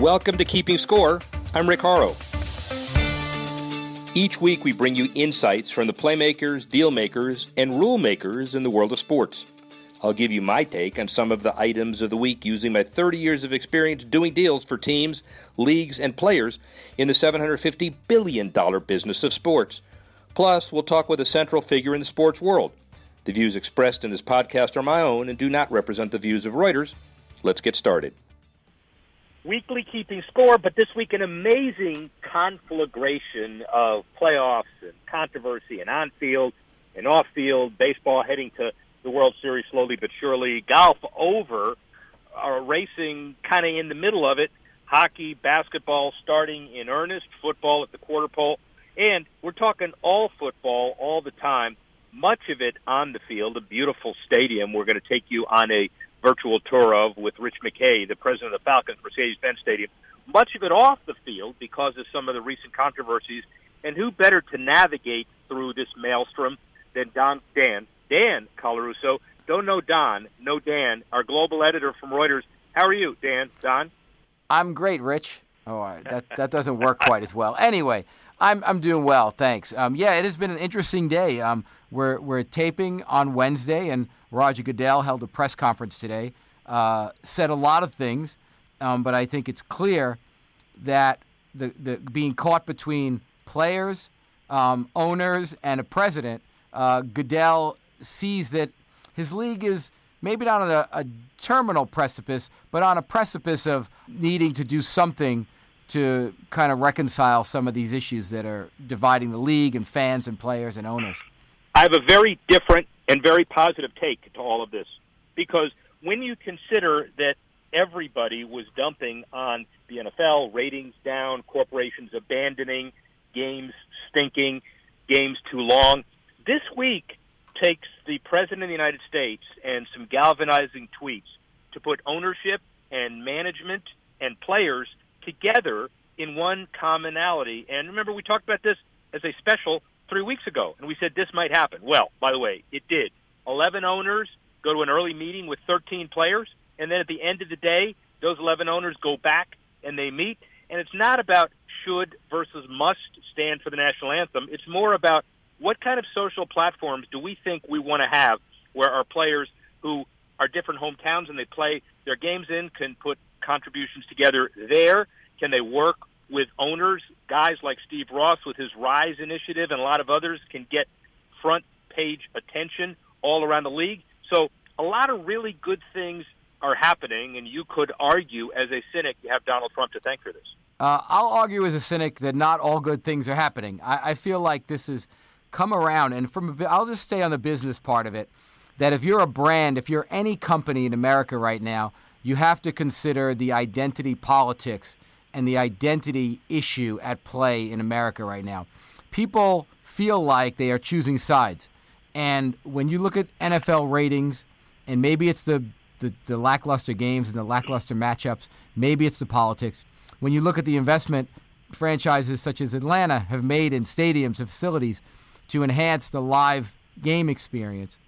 Welcome to Keeping Score. I'm Rick Horrow. Each week, we bring you insights from the playmakers, deal makers, and rule makers in the world of sports. I'll give you my take on some of the items of the week using my 30 years of experience doing deals for teams, leagues, and players in the $750 billion business of sports. Plus, we'll talk with a central figure in the sports world. The views expressed in this podcast are my own and do not represent the views of Reuters. Let's get started. Weekly keeping score, but this week an amazing conflagration of playoffs and controversy and on field and off field, baseball heading to the World Series slowly but surely, golf over, are racing kind of in the middle of it, hockey, basketball starting in earnest, football at the quarter pole. And we're talking all football all the time, much of it on the field, a beautiful stadium. We're going to take you on a virtual tour of with Rich McKay, the president of the Falcons, Mercedes-Benz Stadium. Much of it off the field because of some of the recent controversies. And who better to navigate through this maelstrom than Don Dan, Dan Colarusso. Don't know Don, know Dan, our global editor from Reuters. How are you, Dan? Don? I'm great, Rich. Oh, that that doesn't work quite as well. Anyway, I'm I'm doing well, thanks. Um, yeah, it has been an interesting day. Um, we're we're taping on Wednesday, and Roger Goodell held a press conference today. Uh, said a lot of things, um, but I think it's clear that the the being caught between players, um, owners, and a president, uh, Goodell sees that his league is maybe not on a, a terminal precipice, but on a precipice of needing to do something to kind of reconcile some of these issues that are dividing the league and fans and players and owners? I have a very different and very positive take to all of this because when you consider that everybody was dumping on the NFL, ratings down, corporations abandoning, games stinking, games too long, this week takes the President of the United States and some galvanizing tweets to put ownership and management and players – together in one commonality. And remember, we talked about this as a special three weeks ago, and we said this might happen. Well, by the way, it did. 11 owners go to an early meeting with 13 players, and then at the end of the day, those 11 owners go back and they meet. And it's not about should versus must stand for the national anthem. It's more about what kind of social platforms do we think we want to have where our players who are different hometowns and they play their games in can put contributions together there? Can they work with owners, guys like Steve Ross with his Rise initiative and a lot of others can get front page attention all around the league? So a lot of really good things are happening, and you could argue as a cynic you have Donald Trump to thank for this. Uh, I'll argue as a cynic that not all good things are happening. I, I feel like this has come around, and from I'll just stay on the business part of it. That if you're a brand, if you're any company in America right now, you have to consider the identity politics and the identity issue at play in America right now. People feel like they are choosing sides. And when you look at NFL ratings, and maybe it's the, the, the lackluster games and the lackluster matchups, maybe it's the politics. When you look at the investment franchises such as Atlanta have made in stadiums and facilities to enhance the live game experience,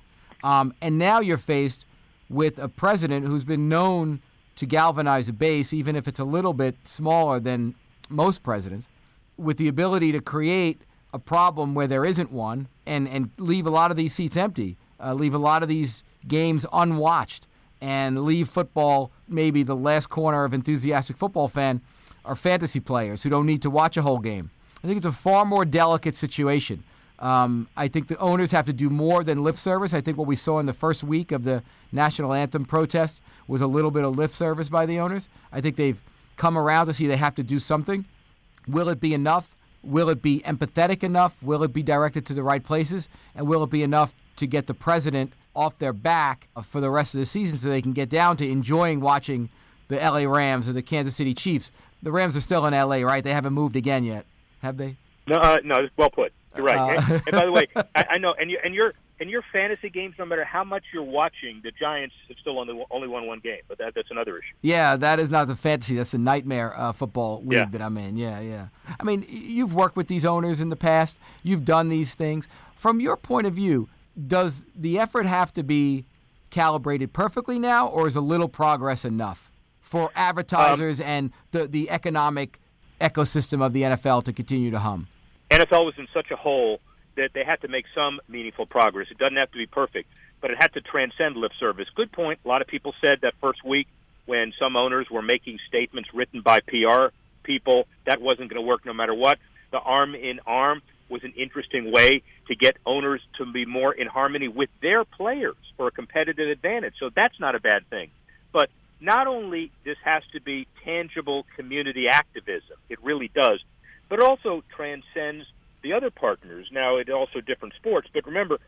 um, and now you're faced with a president who's been known to galvanize a base, even if it's a little bit smaller than most presidents, with the ability to create a problem where there isn't one and, and leave a lot of these seats empty, uh, leave a lot of these games unwatched, and leave football maybe the last corner of enthusiastic football fan are fantasy players who don't need to watch a whole game. I think it's a far more delicate situation. Um, I think the owners have to do more than lip service. I think what we saw in the first week of the national anthem protest was a little bit of lip service by the owners. I think they've come around to see they have to do something. Will it be enough? Will it be empathetic enough? Will it be directed to the right places? And will it be enough to get the president off their back for the rest of the season so they can get down to enjoying watching the LA Rams or the Kansas City Chiefs? The Rams are still in LA, right? They haven't moved again yet, have they? No, uh, no, well put. Right. Uh, and, and, by the way, I, I know, and you and your and your fantasy games, no matter how much you're watching, the Giants have still only only won one game, but that that's another issue. Yeah, that is not the fantasy. That's the nightmare uh, football league yeah. that I'm in. Yeah, yeah. I mean, you've worked with these owners in the past. You've done these things. From your point of view, does the effort have to be calibrated perfectly now, or is a little progress enough for advertisers um, and the the economic ecosystem of the NFL to continue to hum? NFL was in such a hole that they had to make some meaningful progress. It doesn't have to be perfect, but it had to transcend lip service. Good point. A lot of people said that first week when some owners were making statements written by PR people that wasn't going to work no matter what. The arm in arm was an interesting way to get owners to be more in harmony with their players for a competitive advantage. So that's not a bad thing. But not only this has to be tangible community activism, it really does, but it also transcends the other partners. Now, it also different sports, but remember,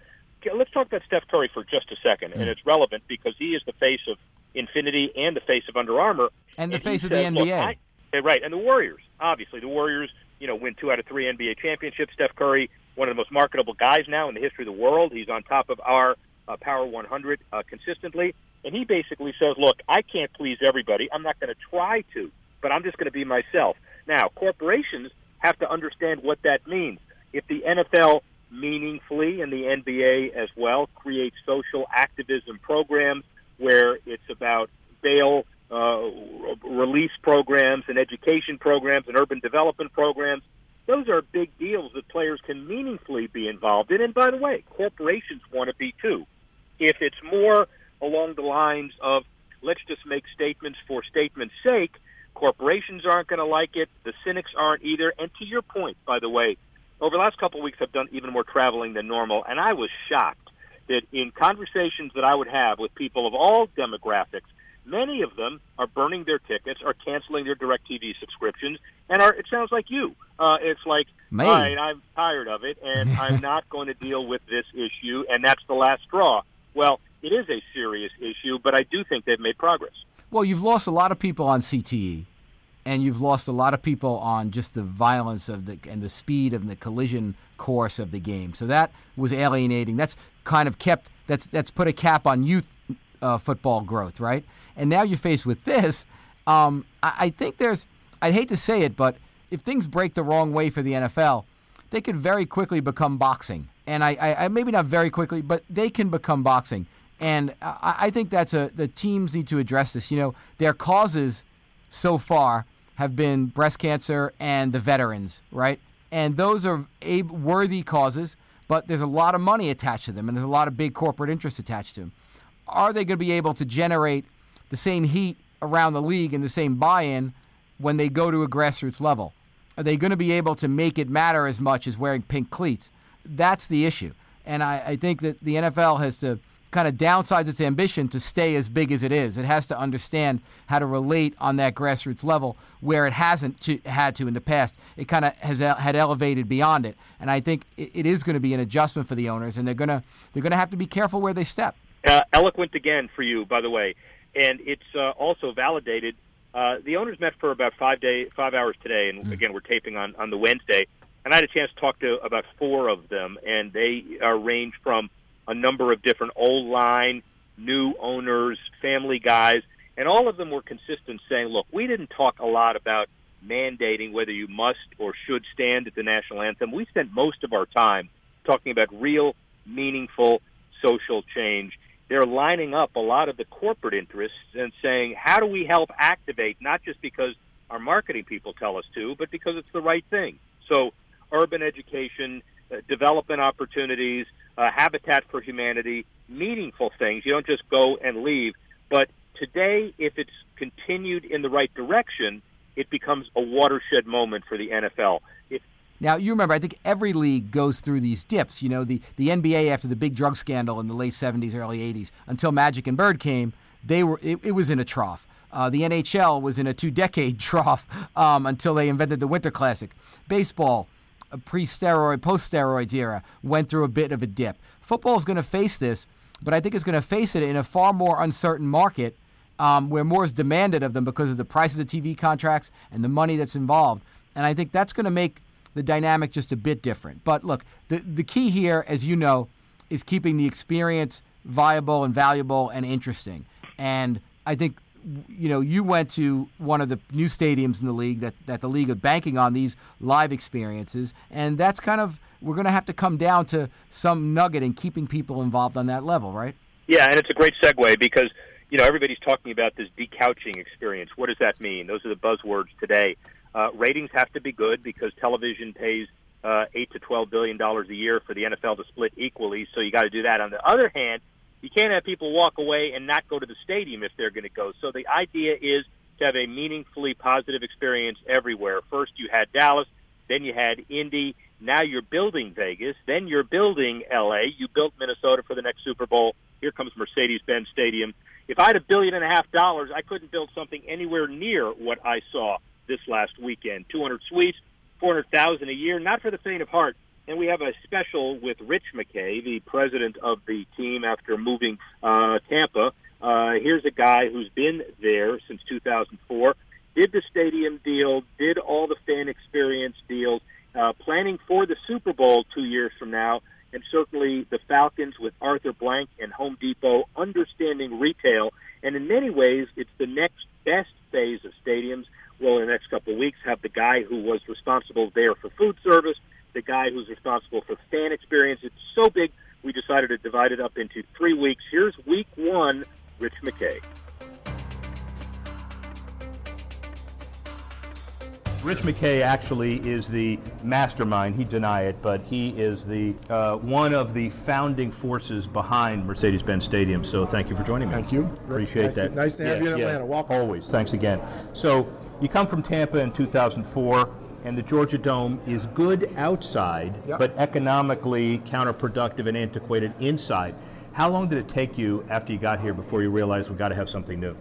let's talk about Steph Curry for just a second, and mm. it's relevant because he is the face of Infiniti and the face of Under Armour, and the and face of said, the NBA. I, right, and the Warriors. Obviously, the Warriors, you know, win two out of three NBA championships. Steph Curry, one of the most marketable guys now in the history of the world. He's on top of our uh, Power 100 uh, consistently, and he basically says, "Look, I can't please everybody. I'm not going to try to, but I'm just going to be myself." Now, corporations have to understand what that means. If the NFL meaningfully and the NBA as well create social activism programs where it's about bail uh, release programs and education programs and urban development programs. Those are big deals that players can meaningfully be involved in. And by the way, corporations want to be too. If it's more along the lines of let's just make statements for statement's sake, corporations aren't going to like it. The cynics aren't either. And to your point, by the way, over the last couple of weeks, I've done even more traveling than normal, and I was shocked that in conversations that I would have with people of all demographics, many of them are burning their tickets, are canceling their DirecTV subscriptions, and are. It sounds like you. Uh, it's like, Me. all right, I'm tired of it, and I'm not going to deal with this issue, and that's the last straw. Well, it is a serious issue, but I do think they've made progress. Well, you've lost a lot of people on CTE and you've lost a lot of people on just the violence of the and the speed of the collision course of the game. So that was alienating. That's kind of kept that's that's put a cap on youth uh, football growth, right? And now you're faced with this. Um, I, I think there's. I'd hate to say it, but if things break the wrong way for the NFL, they could very quickly become boxing. And I, I, I maybe not very quickly, but they can become boxing. And I, I think that's a the teams need to address this. You know, their causes so far have been breast cancer and the veterans, right? And those are worthy causes, but there's a lot of money attached to them, and there's a lot of big corporate interests attached to them. Are they going to be able to generate the same heat around the league and the same buy in when they go to a grassroots level? Are they going to be able to make it matter as much as wearing pink cleats? That's the issue. And I, I think that the NFL has to kind of downsides its ambition to stay as big as it is. It has to understand how to relate on that grassroots level where it hasn't to, had to in the past. It kind of has had elevated beyond it, and I think it, it is going to be an adjustment for the owners, and they're going to they're going to have to be careful where they step. Uh, eloquent again for you, by the way, and it's uh, also validated. Uh, the owners met for about five day five hours today, and mm. again we're taping on on the Wednesday. And I had a chance to talk to about four of them, and they uh, range from a number of different old line, new owners, family guys, and all of them were consistent saying, look, we didn't talk a lot about mandating whether you must or should stand at the national anthem. We spent most of our time talking about real, meaningful social change. They're lining up a lot of the corporate interests and saying, how do we help activate, not just because our marketing people tell us to, but because it's the right thing. So, urban education, development opportunities, uh, Habitat for Humanity, meaningful things. You don't just go and leave. But today, if it's continued in the right direction, it becomes a watershed moment for the NFL. Now you remember, I think every league goes through these dips. You know, the the NBA after the big drug scandal in the late '70s, early '80s, until Magic and Bird came, they were it, it was in a trough. Uh, the NHL was in a two-decade trough um, until they invented the Winter Classic. Baseball pre-steroid, post-steroids era went through a bit of a dip. Football is going to face this, but I think it's going to face it in a far more uncertain market um, where more is demanded of them because of the prices of TV contracts and the money that's involved. And I think that's going to make the dynamic just a bit different. But look, the the key here, as you know, is keeping the experience viable and valuable and interesting. And I think you know, you went to one of the new stadiums in the league that, that the league is banking on these live experiences, and that's kind of we're going to have to come down to some nugget in keeping people involved on that level, right? Yeah, and it's a great segue because you know, everybody's talking about this decouching experience. What does that mean? Those are the buzzwords today. Uh, ratings have to be good because television pays uh, eight to twelve billion dollars a year for the NFL to split equally. So you got to do that. On the other hand, you can't have people walk away and not go to the stadium if they're going to go. So the idea is to have a meaningfully positive experience everywhere. First, you had Dallas, then you had Indy. Now you're building Vegas, then you're building LA. You built Minnesota for the next Super Bowl. Here comes Mercedes-Benz Stadium. If I had a billion and a half dollars, I couldn't build something anywhere near what I saw this last weekend. 200 suites, 400,000 a year, not for the faint of heart. And we have a special with Rich McKay, the president of the team after moving uh, Tampa. Uh, here's a guy who's been there since 2004, did the stadium deal, did all the fan experience deals, uh, planning for the Super Bowl two years from now, and certainly the Falcons with Arthur Blank and Home Depot understanding retail. And in many ways, it's the next best phase of stadiums will in the next couple of weeks have the guy who was responsible there for food service, the guy who's responsible for fan experience. It's so big, we decided to divide it up into three weeks. Here's week one, Rich McKay. Rich McKay actually is the mastermind. He deny it, but he is the uh, one of the founding forces behind Mercedes-Benz Stadium. So thank you for joining me. Thank you. Appreciate nice that. To, nice to have yeah, you in Atlanta. Yeah. Welcome. Always. Thanks again. So you come from Tampa in 2004, and the Georgia Dome is good outside, yep. but economically counterproductive and antiquated inside. How long did it take you after you got here before you realized we got to have something new?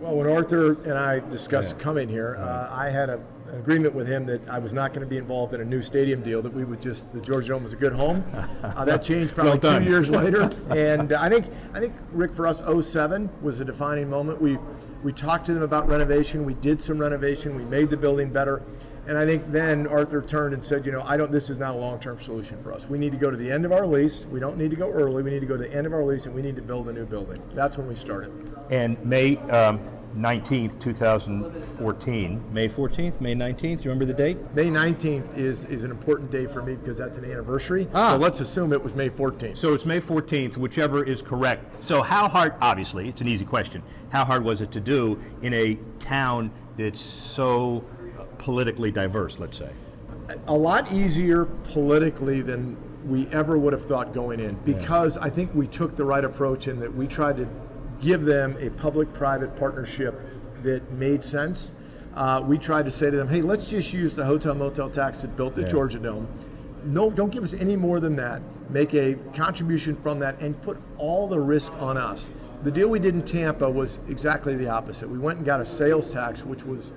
Well, when Arthur and I discussed yeah. coming here, uh, I had a an agreement with him that I was not going to be involved in a new stadium deal. That we would just the Georgia Dome was a good home. Uh, that changed probably well two years later, and uh, I think I think Rick for us 07 was a defining moment. We we talked to them about renovation. We did some renovation. We made the building better. And I think then Arthur turned and said, you know, I don't. This is not a long-term solution for us. We need to go to the end of our lease. We don't need to go early. We need to go to the end of our lease, and we need to build a new building. That's when we started. And May um, 19th, 2014. May 14th, May 19th. You remember the date? May 19th is, is an important day for me because that's an anniversary. Ah. So let's assume it was May 14th. So it's May 14th, whichever is correct. So how hard, obviously, it's an easy question. How hard was it to do in a town that's so politically diverse, let's say? A lot easier politically than we ever would have thought going in because yeah. I think we took the right approach in that we tried to give them a public-private partnership that made sense. Uh, we tried to say to them, "Hey, let's just use the hotel motel tax that built the yeah. Georgia Dome. No, don't give us any more than that. Make a contribution from that and put all the risk on us." The deal we did in Tampa was exactly the opposite. We went and got a sales tax, which was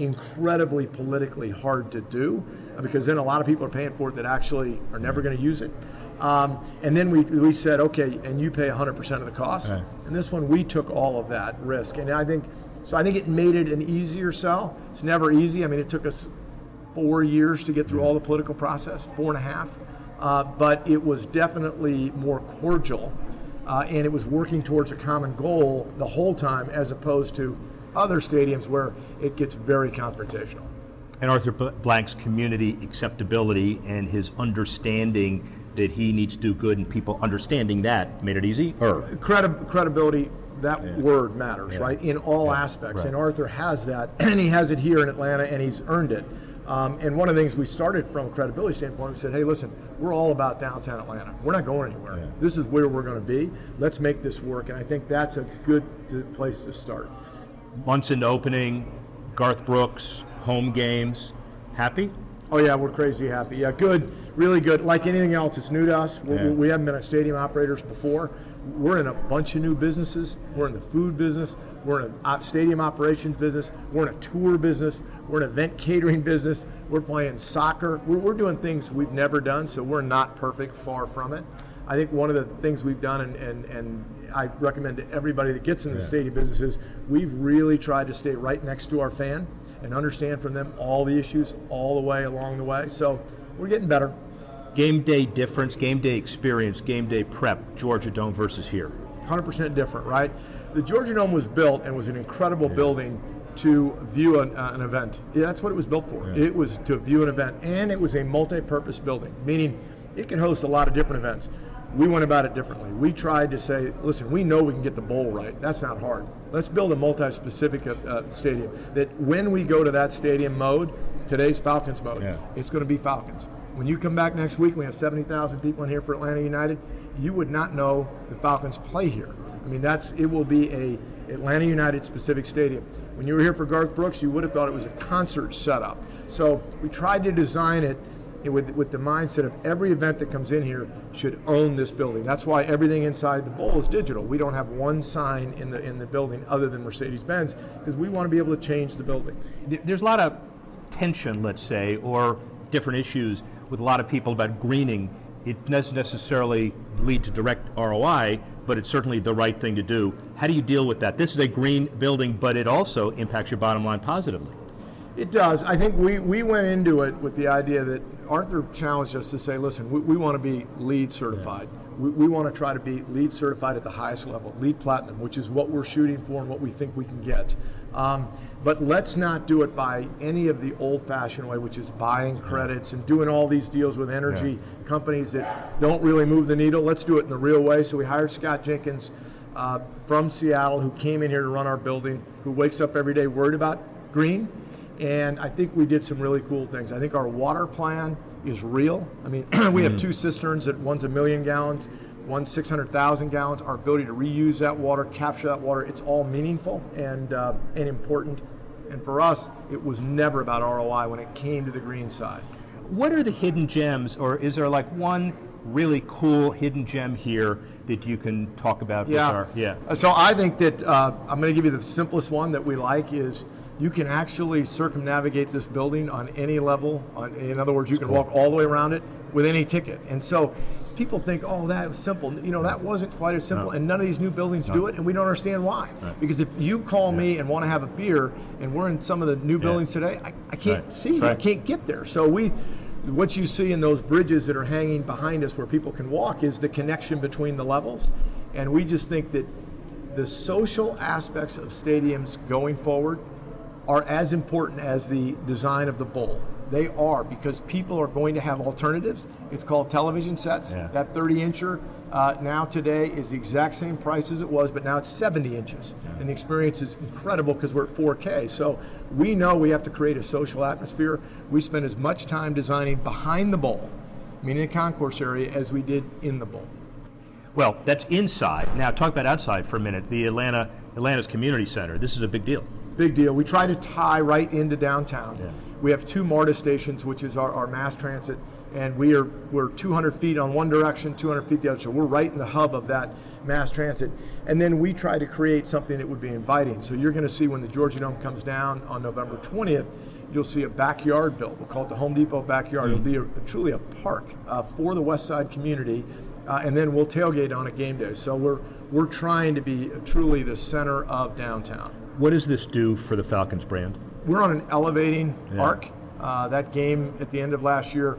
incredibly politically hard to do because then a lot of people are paying for it that actually are never going to use it. Um, and then we, we said, okay, and you pay 100% of the cost. Right. And this one, we took all of that risk. And I think, so I think it made it an easier sell. It's never easy. I mean, it took us four years to get through all the political process, four and a half. Uh, but it was definitely more cordial. Uh, and it was working towards a common goal the whole time as opposed to other stadiums where it gets very confrontational. And Arthur Blank's community acceptability and his understanding that he needs to do good and people understanding that made it easy? Or Credi- credibility, that yeah. word matters, yeah. right, in all yeah. aspects. Right. And Arthur has that, and he has it here in Atlanta, and he's earned it. Um, and one of the things we started from a credibility standpoint, we said, hey, listen, we're all about downtown Atlanta. We're not going anywhere. This is where we're going to be. Let's make this work. And I think that's a good place to start. Months into opening, Garth Brooks, home games. Happy? Oh, yeah, we're crazy happy. Yeah, good really good. Like anything else, it's new to us. Yeah. We, we haven't been a stadium operators before. We're in a bunch of new businesses. We're in the food business. We're in a uh, stadium operations business. We're in a tour business. We're an event catering business. We're playing soccer. We're, we're doing things we've never done, so we're not perfect, far from it. I think one of the things we've done, and, and, and I recommend to everybody that gets in the stadium business, is we've really tried to stay right next to our fan and understand from them all the issues all the way along the way. So we're getting better. Game day difference, game day experience, game day prep, Georgia Dome versus here. 100% different, right? The Georgia Dome was built and was an incredible yeah. building to view an, uh, an event. Yeah, that's what it was built for. Yeah. It was to view an event, and it was a multi purpose building, meaning it can host a lot of different events. We went about it differently. We tried to say, listen, we know we can get the bowl right. That's not hard. Let's build a multi-specific uh, uh, stadium that when we go to that stadium mode, today's Falcons mode, Yeah. it's going to be Falcons. When you come back next week, we have 70,000 people in here for Atlanta United. You would not know the Falcons play here. I mean, that's it will be a Atlanta United specific stadium. When you were here for Garth Brooks, you would have thought it was a concert setup. So we tried to design it with, with the mindset of every event that comes in here should own this building. That's why everything inside the bowl is digital. We don't have one sign in the in the building other than Mercedes-Benz because we want to be able to change the building. There's a lot of tension, let's say, or different issues with a lot of people about greening. It doesn't necessarily lead to direct ROI, but it's certainly the right thing to do. How do you deal with that? This is a green building, but it also impacts your bottom line positively. It does. I think we, we went into it with the idea that Arthur challenged us to say, listen, we, we want to be LEED certified. We, we want to try to be LEED certified at the highest level, LEED Platinum, which is what we're shooting for and what we think we can get. Um, but let's not do it by any of the old fashioned way, which is buying credits and doing all these deals with energy companies that don't really move the needle. Let's do it in the real way. So we hired Scott Jenkins uh, from Seattle who came in here to run our building, who wakes up every day worried about green. And I think we did some really cool things. I think our water plan is real. I mean, we have two cisterns that one's a million gallons, one's 600,000 gallons. Our ability to reuse that water, capture that water, it's all meaningful and, uh, and important. And for us, it was never about ROI when it came to the green side. What are the hidden gems, or is there like one really cool hidden gem here that you can talk about with our yeah? So I think that uh, I'm going to give you the simplest one that we like is you can actually circumnavigate this building on any level. On, in other words, you can walk all the way around it with any ticket. And so people think, oh, that was simple. You know, that wasn't quite as simple. No. And none of these new buildings do it, and we don't understand why. Because if you call me and want to have a beer, and we're in some of the new buildings today, I, I can't Right. see you. I can't get there. So we, what you see in those bridges that are hanging behind us where people can walk is the connection between the levels. And we just think that the social aspects of stadiums going forward are as important as the design of the bowl. They are because people are going to have alternatives. It's called television sets. Yeah. That 30 incher uh, now today is the exact same price as it was, but now it's 70 inches. And the experience is incredible because we're at 4K. So we know we have to create a social atmosphere. We spend as much time designing behind the bowl, meaning the concourse area, as we did in the bowl. Well, that's inside. Now, talk about outside for a minute. The Atlanta Atlanta's community center. This is a big deal. Big deal. We try to tie right into downtown. Yeah. We have two MARTA stations, which is our, our mass transit, and we are we're 200 feet on one direction, 200 feet the other. So we're right in the hub of that mass transit. And then we try to create something that would be inviting. So you're going to see when the Georgia Dome comes down on November 20th, you'll see a backyard built. We'll call it the Home Depot backyard. It'll be a, truly a park uh, for the West Side community, uh, and then we'll tailgate on a game day. So we're we're trying to be truly the center of downtown What does this do for the Falcons brand? we're on an elevating Yeah. arc. Uh, that game at the end of last year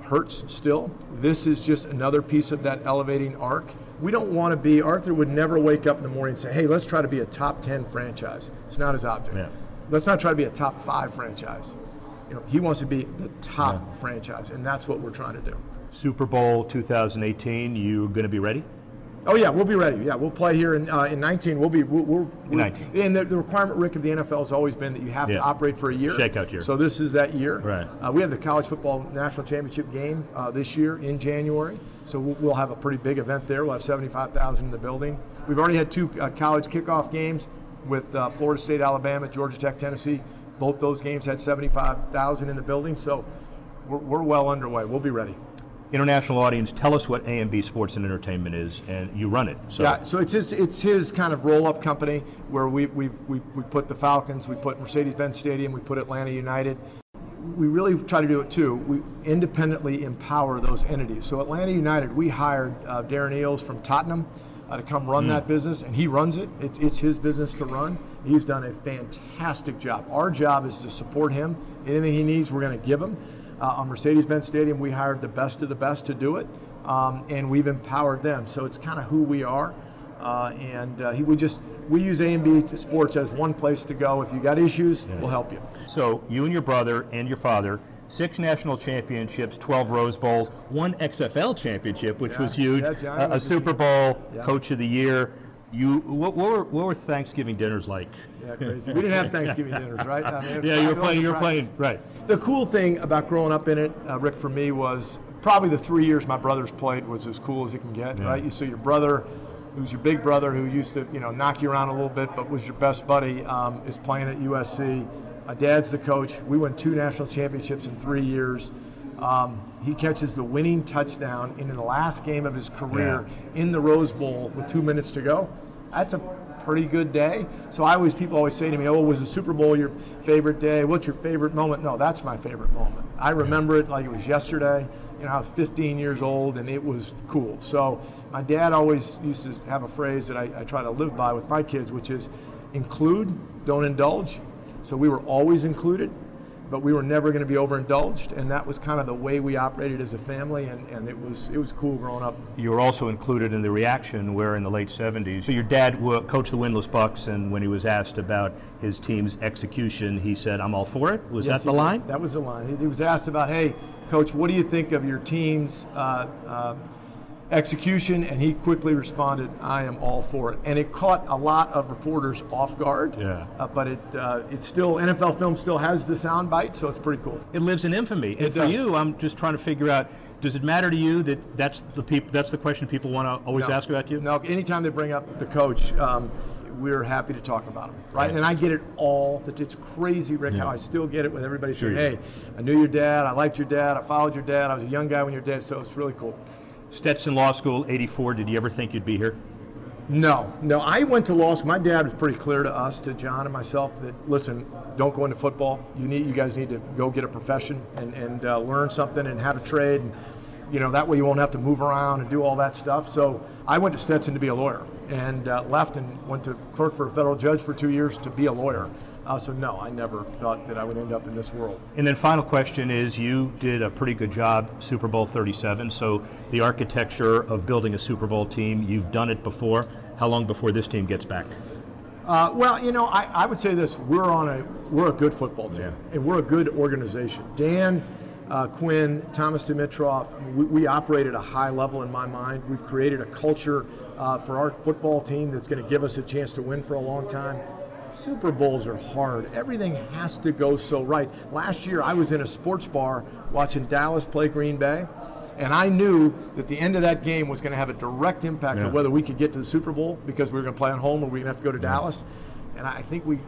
hurts still. This is just another piece of that elevating arc. We don't want to be, Arthur would never wake up in the morning and say, hey, let's try to be a top 10 franchise. It's not his object. Yeah. Let's not try to be a top five franchise. You know, he wants to be the top franchise, and that's what we're trying to do. Super Bowl 2018. You going to be ready? Oh yeah, we'll be ready. Yeah, we'll play here in uh, in 19. We'll be we're, we're, we're 19. And the, the requirement, Rick, of the NFL has always been that you have Yeah. to operate for a year. Shakeout year. So this is that year. Right. Uh, we have the college football national championship game uh, this year in January. So we'll, we'll have a pretty big event there. We'll have 75,000 in the building. We've already had two uh, college kickoff games with uh, Florida State, Alabama, Georgia Tech, Tennessee. Both those games had 75,000 in the building. So we're, we're well underway. We'll be ready. International audience, tell us what AMB Sports and Entertainment is, and you run it. So Yeah, so it's his it's his kind of roll up company where we we, we, we put the Falcons, we put Mercedes Benz Stadium, we put Atlanta United. We really try to do it too. We independently empower those entities. So Atlanta United, we hired uh, Darren Eales from Tottenham uh, to come run that business, and he runs it. It's, it's his business to run. He's done a fantastic job. Our job is to support him. Anything he needs, we're going to give him. Uh, on Mercedes-Benz Stadium, we hired the best of the best to do it, um, and we've empowered them. So it's kind of who we are. Uh, and uh, he, we just we use AMB Sports as one place to go. If you got issues, we'll help you. So you and your brother and your father six national championships, 12 Rose Bowls, one XFL championship, which Yeah, was huge, yeah, a, Super Bowl, Yeah. Coach of the Year. You, what, what, were, what were Thanksgiving dinners like? Yeah, crazy. We didn't have Thanksgiving dinners, right? I mean, Yeah, you were playing. You were practice. playing. Right. The cool thing about growing up in it, uh, Rick, for me was probably the three years my brothers played was as cool as it can get, Yeah. right? You see your brother, who's your big brother, who used to, you know, knock you around a little bit, but was your best buddy, um, is playing at USC. My dad's the coach. We won two national championships in three years. Um, he catches the winning touchdown in the last game of his career in the Rose Bowl with two minutes to go. That's a pretty good day. So I always people always say to me, "Oh, was the Super Bowl your favorite day? What's your favorite moment?" No, that's my favorite moment. I remember it like it was yesterday. You know, I was 15 years old and it was cool. So my dad always used to have a phrase that I, I try to live by with my kids, which is include, don't indulge. So we were always included, but we were never going to be overindulged, and that was kind of the way we operated as a family, and, and it was it was cool growing up. You were also included in the reaction where in the late 70s, so your dad coached the winless Bucs, and when he was asked about his team's execution, he said, "I'm all for it." Was Yes, that the line? That was the line. He, he was asked about, hey, coach, what do you think of your team's uh, uh, execution? And he quickly responded, I am all for it. And it caught a lot of reporters off guard. Yeah. Uh, but it uh, it still NFL film still has the sound bite, so it's pretty cool. It lives in infamy. And It for you, I'm just trying to figure out: Does it matter to you that that's the peop- That's the question people want to always No. ask about you. No, anytime they bring up the coach, um, we're happy to talk about him, right? Right. And I get it all. That it's crazy, Rick, how I still get it with everybody Sure saying, "Hey, I knew your dad. I liked your dad. I followed your dad. I was a young guy when your dad." So it's really cool. Stetson Law School, '84. Did you ever think you'd be here? No, no. I went to law school. My dad was pretty clear to us, to John and myself, that listen, don't go into football. You need, you guys need to go get a profession and and uh, learn something and have a trade. And, you know that way you won't have to move around and do all that stuff. So I went to Stetson to be a lawyer and uh, left and went to clerk for a federal judge for two years to be a lawyer. Uh, so no, I never thought that I would end up in this world. And then final question is: You did a pretty good job, Super Bowl 37. So the architecture of building a Super Bowl team, you've done it before. How long before this team gets back? Uh, well, you know, I, I would say this: we're on a we're a good football team, Yeah. and we're a good organization. Dan, uh, Quinn, Thomas Dimitroff, we, we operate at a high level in my mind. We've created a culture uh, for our football team that's going to give us a chance to win for a long time. Super Bowls are hard. Everything has to go so right. Last year, I was in a sports bar watching Dallas play Green Bay, and I knew that the end of that game was going to have a direct impact Yeah. on whether we could get to the Super Bowl because we were going to play at home or we were going to have to go to Dallas. And I think we,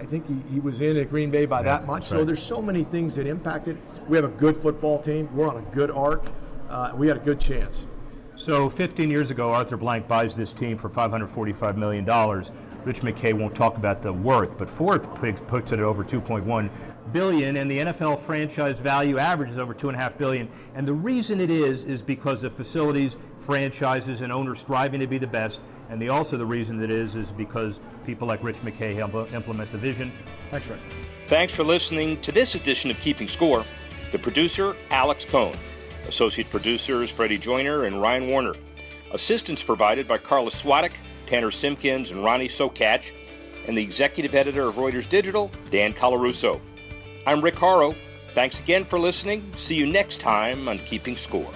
I, think he, he was in at Green Bay by that much. So there's so many things that impacted. We have a good football team. We're on a good arc. Uh, we had a good chance. So 15 years ago, Arthur Blank buys this team for 545 million dollars. Rich McKay won't talk about the worth, but Forbes puts it at over 2.1 billion, and the NFL franchise value averages over two and a half billion. And the reason it is is because of facilities, franchises, and owners striving to be the best. And the also the reason that is is because people like Rich McKay help implement the vision. Thanks, Rick. Thanks for listening to this edition of Keeping Score. The producer, Alex Cohn. Associate producers, Freddie Joyner and Ryan Warner. Assistance provided by Carla Swadek, Tanner Simpkins, and Ronnie Sokatch. And the executive editor of Reuters Digital, Dan Colarusso. I'm Rick Horrow. Thanks again for listening. See you next time on Keeping Score.